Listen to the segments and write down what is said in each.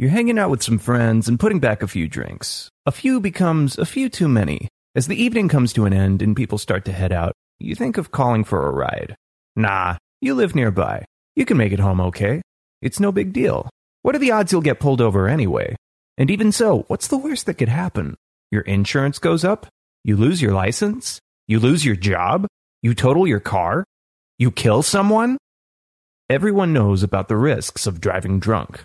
You're hanging out with some friends and putting back a few drinks. A few becomes a few too many. As the evening comes to an end and people start to head out, you think of calling for a ride. Nah, you live nearby. You can make it home okay. It's no big deal. What are the odds you'll get pulled over anyway? And even so, what's the worst that could happen? Your insurance goes up? You lose your license? You lose your job? You total your car? You kill someone? Everyone knows about the risks of driving drunk.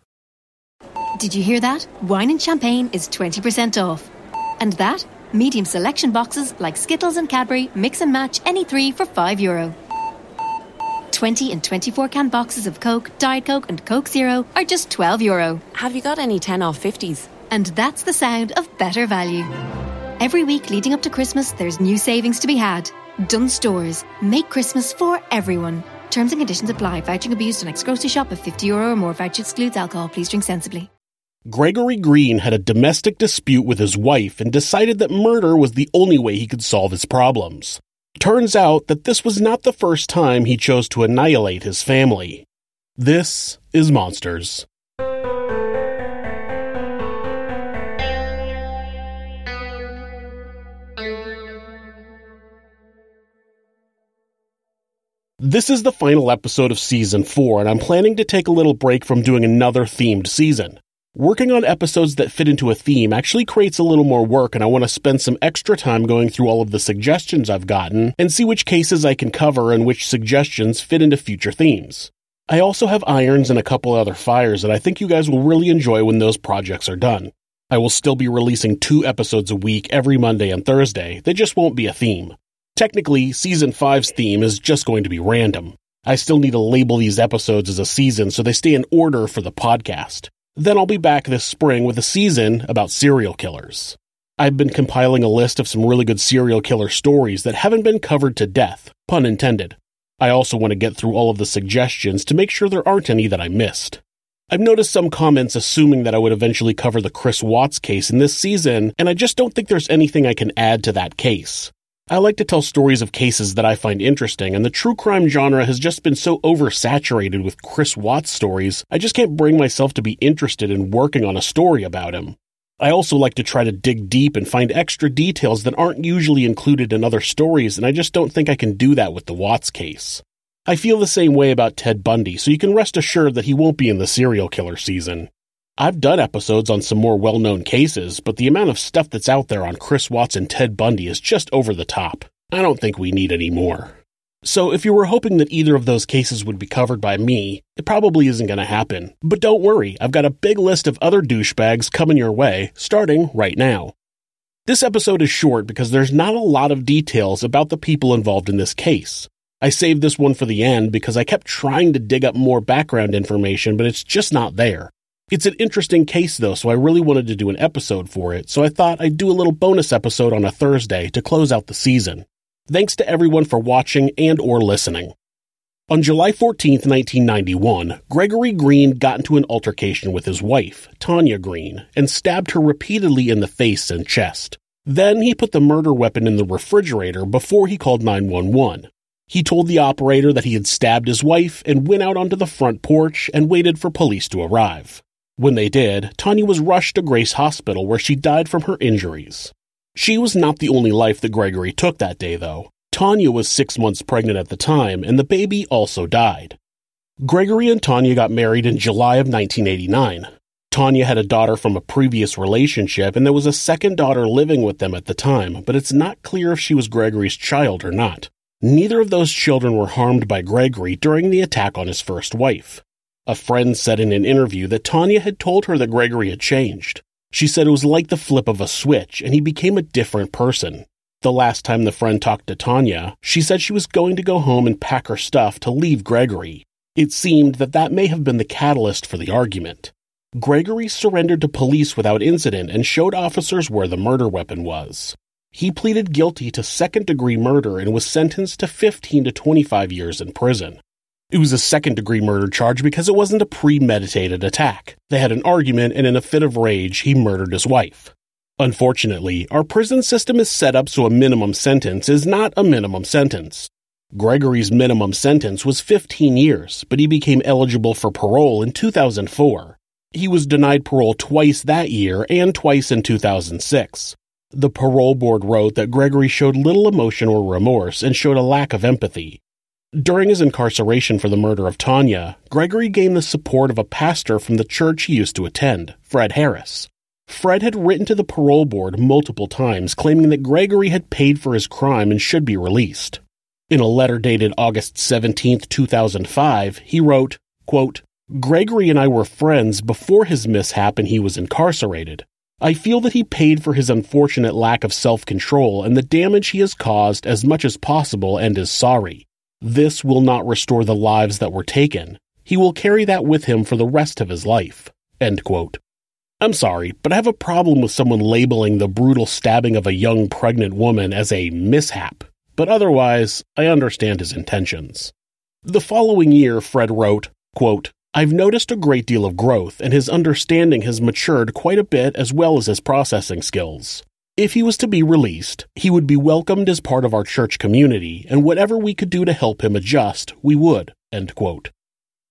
Did you hear that? Wine and champagne is 20% off. And that? Medium selection boxes like Skittles and Cadbury mix and match any three for €5. Euro. 20 and 24 can boxes of Coke, Diet Coke, and Coke Zero are just €12. Euro. Have you got any 10 off 50s? And that's the sound of better value. Every week leading up to Christmas, there's new savings to be had. Dunnes Stores. Make Christmas for everyone. Terms and conditions apply. Vouching abused on next grocery shop of 50 euro or more. Voucher excludes alcohol. Please drink sensibly. Gregory Green had a domestic dispute with his wife and decided that murder was the only way he could solve his problems. Turns out that this was not the first time he chose to annihilate his family. This is Monsters. This is the final episode of season 4, and I'm planning to take a little break from doing another themed season. Working on episodes that fit into a theme actually creates a little more work, and I want to spend some extra time going through all of the suggestions I've gotten and see which cases I can cover and which suggestions fit into future themes. I also have irons and a couple other fires that I think you guys will really enjoy when those projects are done. I will still be releasing two episodes a week every Monday and Thursday, they just won't be a theme. Technically, Season 5's theme is just going to be random. I still need to label these episodes as a season so they stay in order for the podcast. Then I'll be back this spring with a season about serial killers. I've been compiling a list of some really good serial killer stories that haven't been covered to death, pun intended. I also want to get through all of the suggestions to make sure there aren't any that I missed. I've noticed some comments assuming that I would eventually cover the Chris Watts case in this season, and I just don't think there's anything I can add to that case. I like to tell stories of cases that I find interesting, and the true crime genre has just been so oversaturated with Chris Watts stories, I just can't bring myself to be interested in working on a story about him. I also like to try to dig deep and find extra details that aren't usually included in other stories, and I just don't think I can do that with the Watts case. I feel the same way about Ted Bundy, so you can rest assured that he won't be in the serial killer season. I've done episodes on some more well known cases, but the amount of stuff that's out there on Chris Watts and Ted Bundy is just over the top. I don't think we need any more. So, if you were hoping that either of those cases would be covered by me, it probably isn't going to happen. But don't worry, I've got a big list of other douchebags coming your way, starting right now. This episode is short because there's not a lot of details about the people involved in this case. I saved this one for the end because I kept trying to dig up more background information, but it's just not there. It's an interesting case though, so I really wanted to do an episode for it, so I thought I'd do a little bonus episode on a Thursday to close out the season. Thanks to everyone for watching and or listening. On July 14, 1991, Gregory Green got into an altercation with his wife, Tanya Green, and stabbed her repeatedly in the face and chest. Then he put the murder weapon in the refrigerator before he called 911. He told the operator that he had stabbed his wife and went out onto the front porch and waited for police to arrive. When they did, Tanya was rushed to Grace Hospital where she died from her injuries. She was not the only life that Gregory took that day, though. Tanya was six months pregnant at the time, and the baby also died. Gregory and Tanya got married in July of 1989. Tanya had a daughter from a previous relationship, and there was a second daughter living with them at the time, but it's not clear if she was Gregory's child or not. Neither of those children were harmed by Gregory during the attack on his first wife. A friend said in an interview that Tanya had told her that Gregory had changed. She said it was like the flip of a switch and he became a different person. The last time the friend talked to Tanya, she said she was going to go home and pack her stuff to leave Gregory. It seemed that that may have been the catalyst for the argument. Gregory surrendered to police without incident and showed officers where the murder weapon was. He pleaded guilty to second degree murder and was sentenced to 15 to 25 years in prison. It was a second degree murder charge because it wasn't a premeditated attack. They had an argument, and in a fit of rage, he murdered his wife. Unfortunately, our prison system is set up so a minimum sentence is not a minimum sentence. Gregory's minimum sentence was 15 years, but he became eligible for parole in 2004. He was denied parole twice that year and twice in 2006. The parole board wrote that Gregory showed little emotion or remorse and showed a lack of empathy. During his incarceration for the murder of Tanya, Gregory gained the support of a pastor from the church he used to attend, Fred Harris. Fred had written to the parole board multiple times claiming that Gregory had paid for his crime and should be released. In a letter dated August 17, 2005, he wrote, quote, Gregory and I were friends before his mishap and he was incarcerated. I feel that he paid for his unfortunate lack of self control and the damage he has caused as much as possible and is sorry. This will not restore the lives that were taken. He will carry that with him for the rest of his life. I'm sorry, but I have a problem with someone labeling the brutal stabbing of a young pregnant woman as a mishap. But otherwise, I understand his intentions. The following year, Fred wrote, quote, I've noticed a great deal of growth, and his understanding has matured quite a bit as well as his processing skills. If he was to be released, he would be welcomed as part of our church community, and whatever we could do to help him adjust, we would.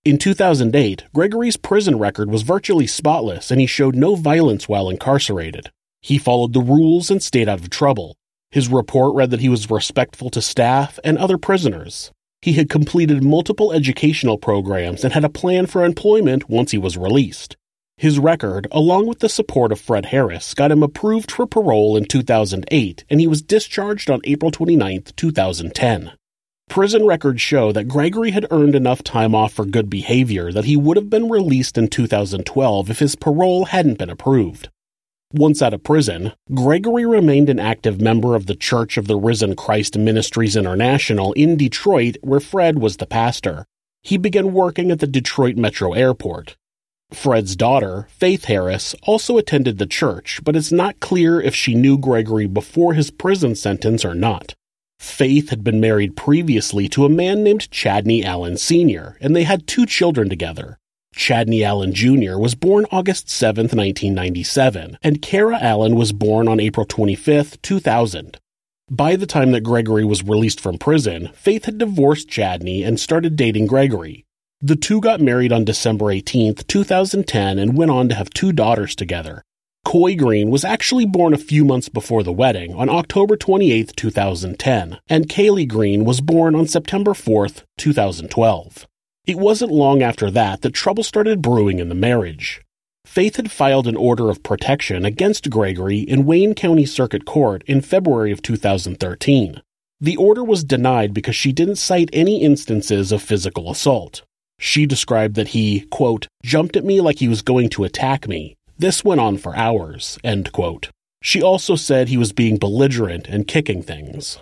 In 2008, Gregory's prison record was virtually spotless, and he showed no violence while incarcerated. He followed the rules and stayed out of trouble. His report read that he was respectful to staff and other prisoners. He had completed multiple educational programs and had a plan for employment once he was released. His record, along with the support of Fred Harris, got him approved for parole in 2008, and he was discharged on April 29, 2010. Prison records show that Gregory had earned enough time off for good behavior that he would have been released in 2012 if his parole hadn't been approved. Once out of prison, Gregory remained an active member of the Church of the Risen Christ Ministries International in Detroit, where Fred was the pastor. He began working at the Detroit Metro Airport. Fred's daughter, Faith Harris, also attended the church, but it's not clear if she knew Gregory before his prison sentence or not. Faith had been married previously to a man named Chadney Allen Sr., and they had two children together. Chadney Allen Jr. was born August 7, 1997, and Kara Allen was born on April 25, 2000. By the time that Gregory was released from prison, Faith had divorced Chadney and started dating Gregory. The two got married on December 18, 2010, and went on to have two daughters together. Coy Green was actually born a few months before the wedding, on October 28, 2010, and Kaylee Green was born on September 4, 2012. It wasn't long after that that trouble started brewing in the marriage. Faith had filed an order of protection against Gregory in Wayne County Circuit Court in February of 2013. The order was denied because she didn't cite any instances of physical assault. She described that he, quote, jumped at me like he was going to attack me. This went on for hours, end quote. She also said he was being belligerent and kicking things.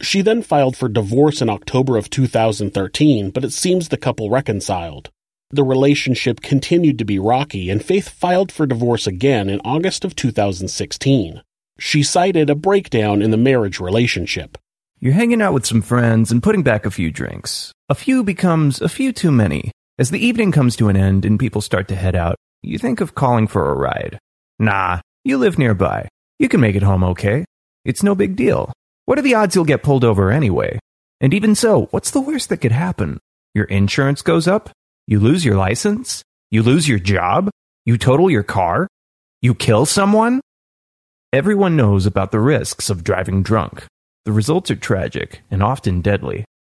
She then filed for divorce in October of 2013, but it seems the couple reconciled. The relationship continued to be rocky, and Faith filed for divorce again in August of 2016. She cited a breakdown in the marriage relationship. You're hanging out with some friends and putting back a few drinks. A few becomes a few too many. As the evening comes to an end and people start to head out, you think of calling for a ride. Nah, you live nearby. You can make it home okay. It's no big deal. What are the odds you'll get pulled over anyway? And even so, what's the worst that could happen? Your insurance goes up? You lose your license? You lose your job? You total your car? You kill someone? Everyone knows about the risks of driving drunk. The results are tragic and often deadly.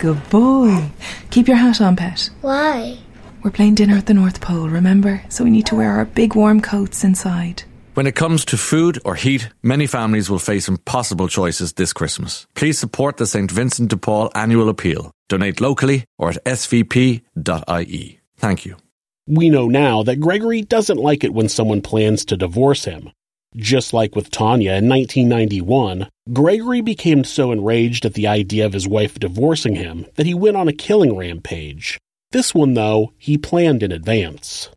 Good boy. Keep your hat on, pet. Why? We're playing dinner at the North Pole, remember? So we need to wear our big warm coats inside. When it comes to food or heat, many families will face impossible choices this Christmas. Please support the St. Vincent de Paul annual appeal. Donate locally or at svp.ie. Thank you. We know now that Gregory doesn't like it when someone plans to divorce him. Just like with Tanya in 1991, Gregory became so enraged at the idea of his wife divorcing him that he went on a killing rampage. This one, though, he planned in advance.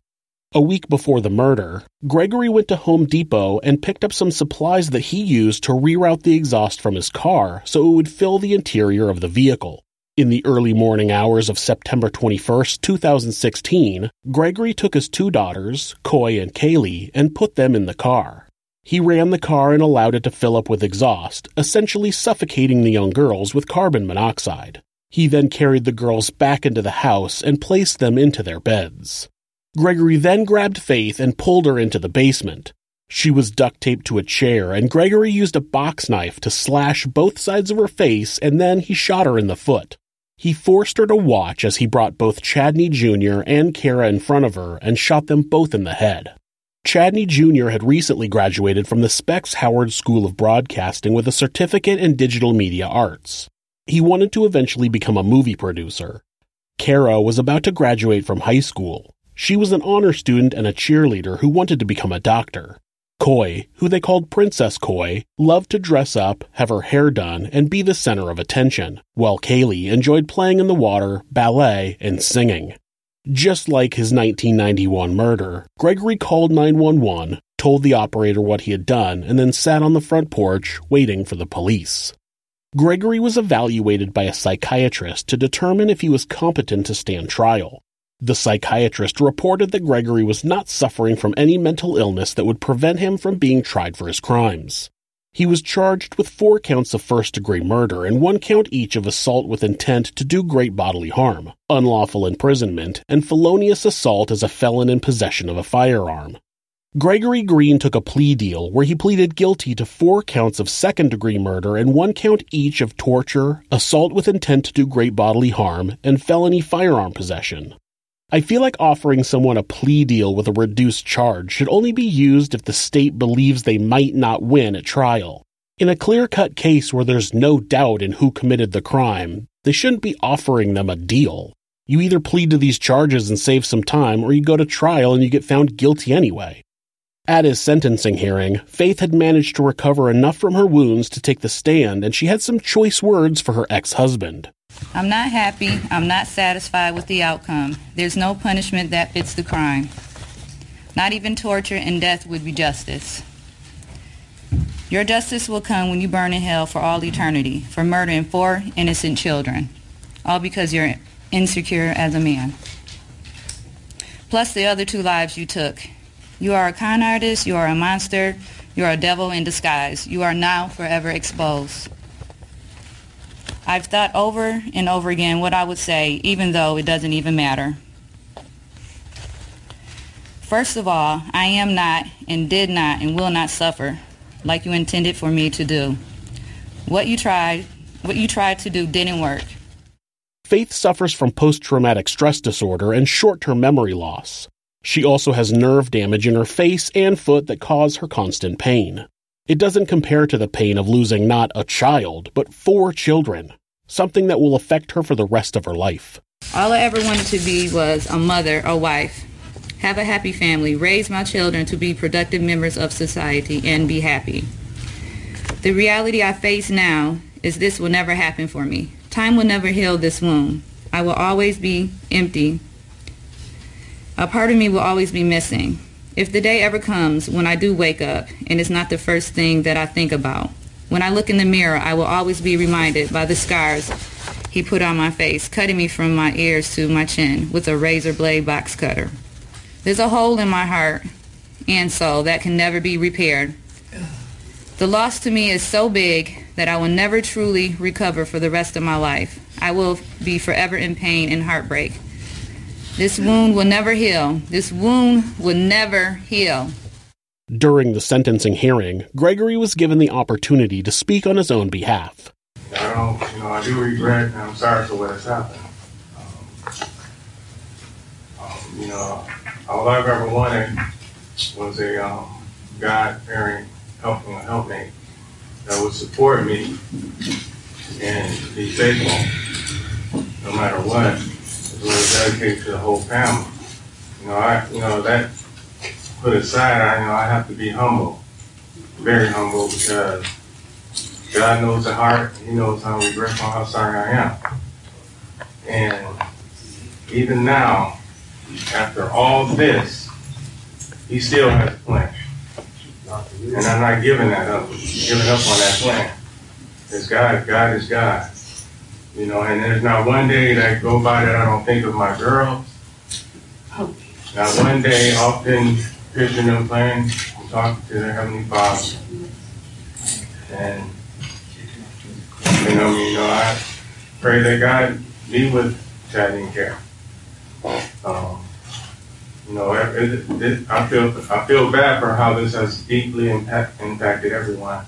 A week before the murder, Gregory went to Home Depot and picked up some supplies that he used to reroute the exhaust from his car so it would fill the interior of the vehicle. In the early morning hours of September 21, 2016, Gregory took his two daughters, Coy and Kaylee, and put them in the car. He ran the car and allowed it to fill up with exhaust, essentially suffocating the young girls with carbon monoxide. He then carried the girls back into the house and placed them into their beds. Gregory then grabbed Faith and pulled her into the basement. She was duct taped to a chair, and Gregory used a box knife to slash both sides of her face, and then he shot her in the foot. He forced her to watch as he brought both Chadney Jr. and Kara in front of her and shot them both in the head. Chadney Jr. had recently graduated from the Specs Howard School of Broadcasting with a certificate in digital media arts. He wanted to eventually become a movie producer. Kara was about to graduate from high school, she was an honor student and a cheerleader who wanted to become a doctor. Coy, who they called Princess Coy, loved to dress up, have her hair done, and be the center of attention, while Kaylee enjoyed playing in the water, ballet, and singing. Just like his 1991 murder, Gregory called 911, told the operator what he had done, and then sat on the front porch waiting for the police. Gregory was evaluated by a psychiatrist to determine if he was competent to stand trial. The psychiatrist reported that Gregory was not suffering from any mental illness that would prevent him from being tried for his crimes. He was charged with four counts of first degree murder and one count each of assault with intent to do great bodily harm, unlawful imprisonment, and felonious assault as a felon in possession of a firearm. Gregory Green took a plea deal where he pleaded guilty to four counts of second degree murder and one count each of torture, assault with intent to do great bodily harm, and felony firearm possession. I feel like offering someone a plea deal with a reduced charge should only be used if the state believes they might not win at trial. In a clear cut case where there's no doubt in who committed the crime, they shouldn't be offering them a deal. You either plead to these charges and save some time, or you go to trial and you get found guilty anyway. At his sentencing hearing, Faith had managed to recover enough from her wounds to take the stand, and she had some choice words for her ex husband. I'm not happy. I'm not satisfied with the outcome. There's no punishment that fits the crime. Not even torture and death would be justice. Your justice will come when you burn in hell for all eternity for murdering four innocent children, all because you're insecure as a man. Plus the other two lives you took. You are a con artist, you are a monster, you are a devil in disguise. You are now forever exposed. I've thought over and over again what I would say, even though it doesn't even matter. First of all, I am not and did not and will not suffer like you intended for me to do. What you tried, what you tried to do didn't work. Faith suffers from post-traumatic stress disorder and short-term memory loss. She also has nerve damage in her face and foot that cause her constant pain. It doesn't compare to the pain of losing not a child, but four children, something that will affect her for the rest of her life. All I ever wanted to be was a mother, a wife, have a happy family, raise my children to be productive members of society, and be happy. The reality I face now is this will never happen for me. Time will never heal this wound. I will always be empty. A part of me will always be missing. If the day ever comes when I do wake up and it's not the first thing that I think about, when I look in the mirror, I will always be reminded by the scars he put on my face, cutting me from my ears to my chin with a razor blade box cutter. There's a hole in my heart and soul that can never be repaired. The loss to me is so big that I will never truly recover for the rest of my life. I will be forever in pain and heartbreak. This wound will never heal. This wound will never heal. During the sentencing hearing, Gregory was given the opportunity to speak on his own behalf. I don't, you know, I do regret and I'm sorry for what has happened. Um, um, you know, all I've ever wanted was a, um, God fearing helping helpmate that would support me and be faithful no matter what, as well as dedicate to the whole family. You know, I you know that put aside, I you know I have to be humble, very humble because God knows the heart. He knows how regretful, how sorry I am. And even now, after all this, He still has a plan. And I'm not giving that up, giving up on that plan. Because God, God is God. You know, and there's not one day that go by that I don't think of my girls. Not one day, often picturing them playing and talking to their Heavenly Father. And, you know, you know, I pray that God be with Chad and Karen. Um, you know, it, it, it, I feel I feel bad for how this has deeply impact, impacted everyone,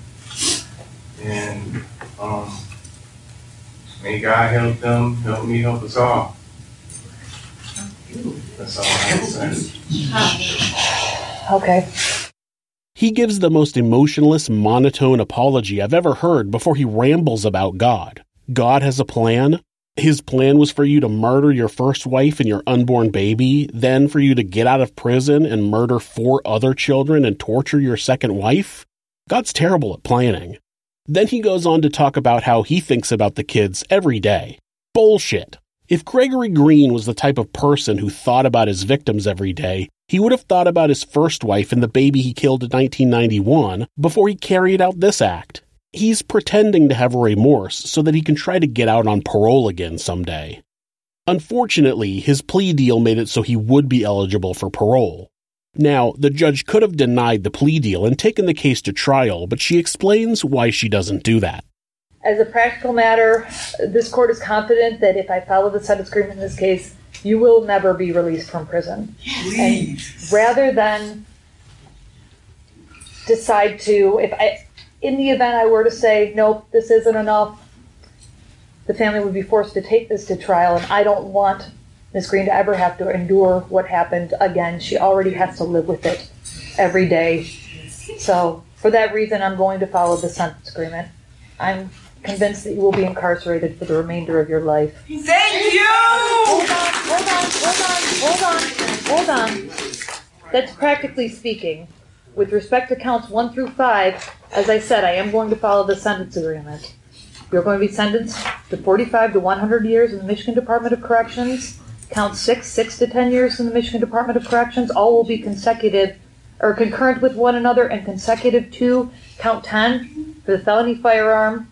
and um, may God help them, help me, help us all. That's all I have to say. Okay. He gives the most emotionless, monotone apology I've ever heard before he rambles about God. God has a plan. His plan was for you to murder your first wife and your unborn baby, then for you to get out of prison and murder four other children and torture your second wife? God's terrible at planning. Then he goes on to talk about how he thinks about the kids every day. Bullshit. If Gregory Green was the type of person who thought about his victims every day, he would have thought about his first wife and the baby he killed in 1991 before he carried out this act. He's pretending to have remorse so that he can try to get out on parole again someday. Unfortunately, his plea deal made it so he would be eligible for parole. Now, the judge could have denied the plea deal and taken the case to trial, but she explains why she doesn't do that. As a practical matter, this court is confident that if I follow the sentence agreement in this case, you will never be released from prison. And rather than decide to, if I, in the event I were to say, nope, this isn't enough, the family would be forced to take this to trial, and I don't want Miss Green to ever have to endure what happened again. She already has to live with it every day. So, for that reason, I'm going to follow the sentence agreement. I'm convinced that you will be incarcerated for the remainder of your life. Thank you! Hold on, hold on, hold on, hold on, hold on. That's practically speaking. With respect to counts one through five, as I said, I am going to follow the sentence agreement. You're going to be sentenced to 45 to 100 years in the Michigan Department of Corrections. Count six, six to 10 years in the Michigan Department of Corrections. All will be consecutive or concurrent with one another and consecutive to count 10 for the felony firearm,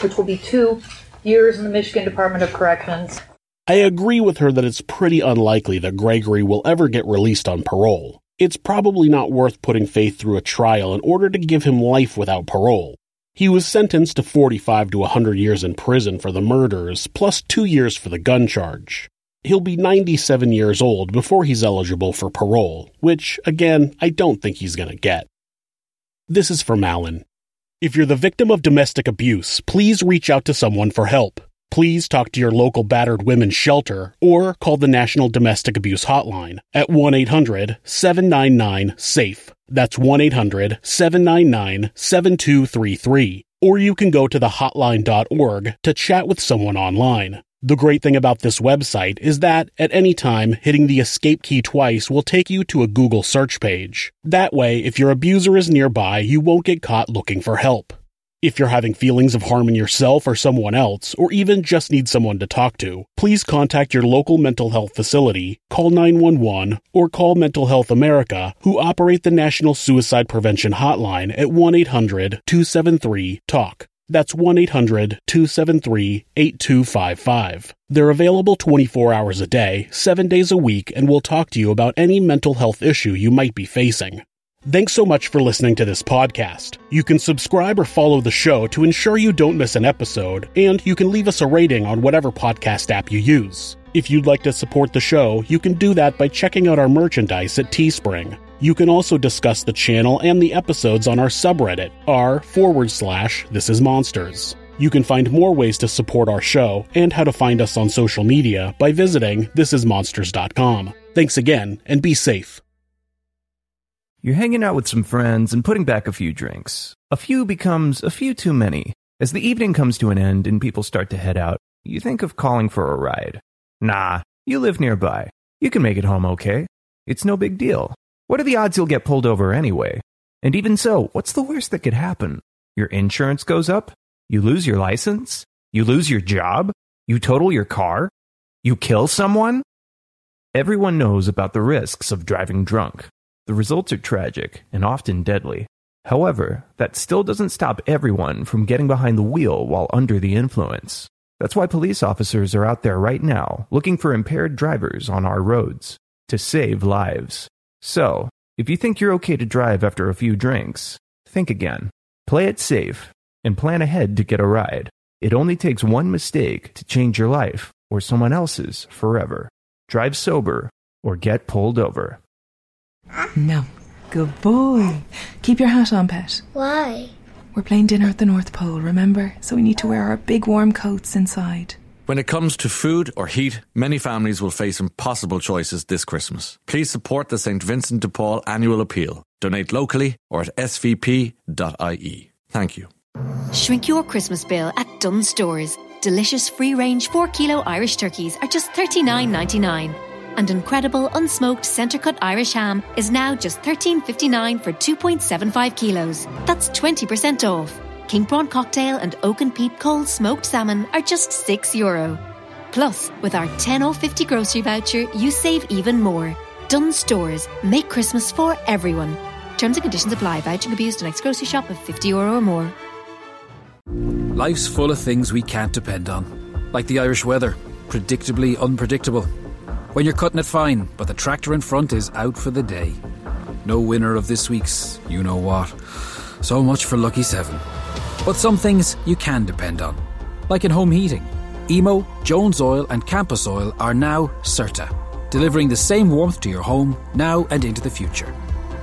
which will be two years in the Michigan Department of Corrections. I agree with her that it's pretty unlikely that Gregory will ever get released on parole. It's probably not worth putting Faith through a trial in order to give him life without parole. He was sentenced to 45 to 100 years in prison for the murders, plus two years for the gun charge. He'll be 97 years old before he's eligible for parole, which, again, I don't think he's gonna get. This is from Alan. If you're the victim of domestic abuse, please reach out to someone for help. Please talk to your local battered women's shelter or call the National Domestic Abuse Hotline at 1 800 799 SAFE. That's 1 800 799 7233. Or you can go to thehotline.org to chat with someone online. The great thing about this website is that, at any time, hitting the escape key twice will take you to a Google search page. That way, if your abuser is nearby, you won't get caught looking for help. If you're having feelings of harming yourself or someone else, or even just need someone to talk to, please contact your local mental health facility, call 911, or call Mental Health America, who operate the National Suicide Prevention Hotline at 1 800 273 TALK. That's 1 800 273 8255. They're available 24 hours a day, 7 days a week, and will talk to you about any mental health issue you might be facing. Thanks so much for listening to this podcast. You can subscribe or follow the show to ensure you don't miss an episode, and you can leave us a rating on whatever podcast app you use. If you'd like to support the show, you can do that by checking out our merchandise at Teespring. You can also discuss the channel and the episodes on our subreddit, r forward slash this is monsters. You can find more ways to support our show and how to find us on social media by visiting thisismonsters.com. Thanks again, and be safe. You're hanging out with some friends and putting back a few drinks. A few becomes a few too many. As the evening comes to an end and people start to head out, you think of calling for a ride. Nah, you live nearby. You can make it home okay. It's no big deal. What are the odds you'll get pulled over anyway? And even so, what's the worst that could happen? Your insurance goes up? You lose your license? You lose your job? You total your car? You kill someone? Everyone knows about the risks of driving drunk. The results are tragic and often deadly. However, that still doesn't stop everyone from getting behind the wheel while under the influence. That's why police officers are out there right now looking for impaired drivers on our roads to save lives. So, if you think you're okay to drive after a few drinks, think again. Play it safe and plan ahead to get a ride. It only takes one mistake to change your life or someone else's forever. Drive sober or get pulled over. No. Good boy. Keep your hat on, pet. Why? We're playing dinner at the North Pole, remember? So we need to wear our big warm coats inside. When it comes to food or heat, many families will face impossible choices this Christmas. Please support the St. Vincent de Paul annual appeal. Donate locally or at svp.ie. Thank you. Shrink your Christmas bill at Dunnes Stores. Delicious free range 4 kilo Irish turkeys are just $39.99. And incredible unsmoked centre cut Irish ham is now just $13.59 for 2.75 kilos. That's 20% off. King prawn cocktail and oak and peat cold smoked salmon are just 6 euro. Plus, with our 10 or 50 grocery voucher, you save even more. Dunnes Stores. Make Christmas for everyone. Terms and conditions apply. Voucher can be used to next grocery shop of 50 euro or more. Life's full of things we can't depend on, like the Irish weather, predictably unpredictable. When you're cutting it fine, but the tractor in front is out for the day. No winner of this week's you know what. So much for Lucky 7. But some things you can depend on, like in home heating. Emo, Jones Oil, and Campus Oil are now CERTA, delivering the same warmth to your home now and into the future.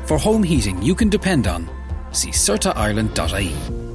For home heating you can depend on, see CERTAIreland.ie.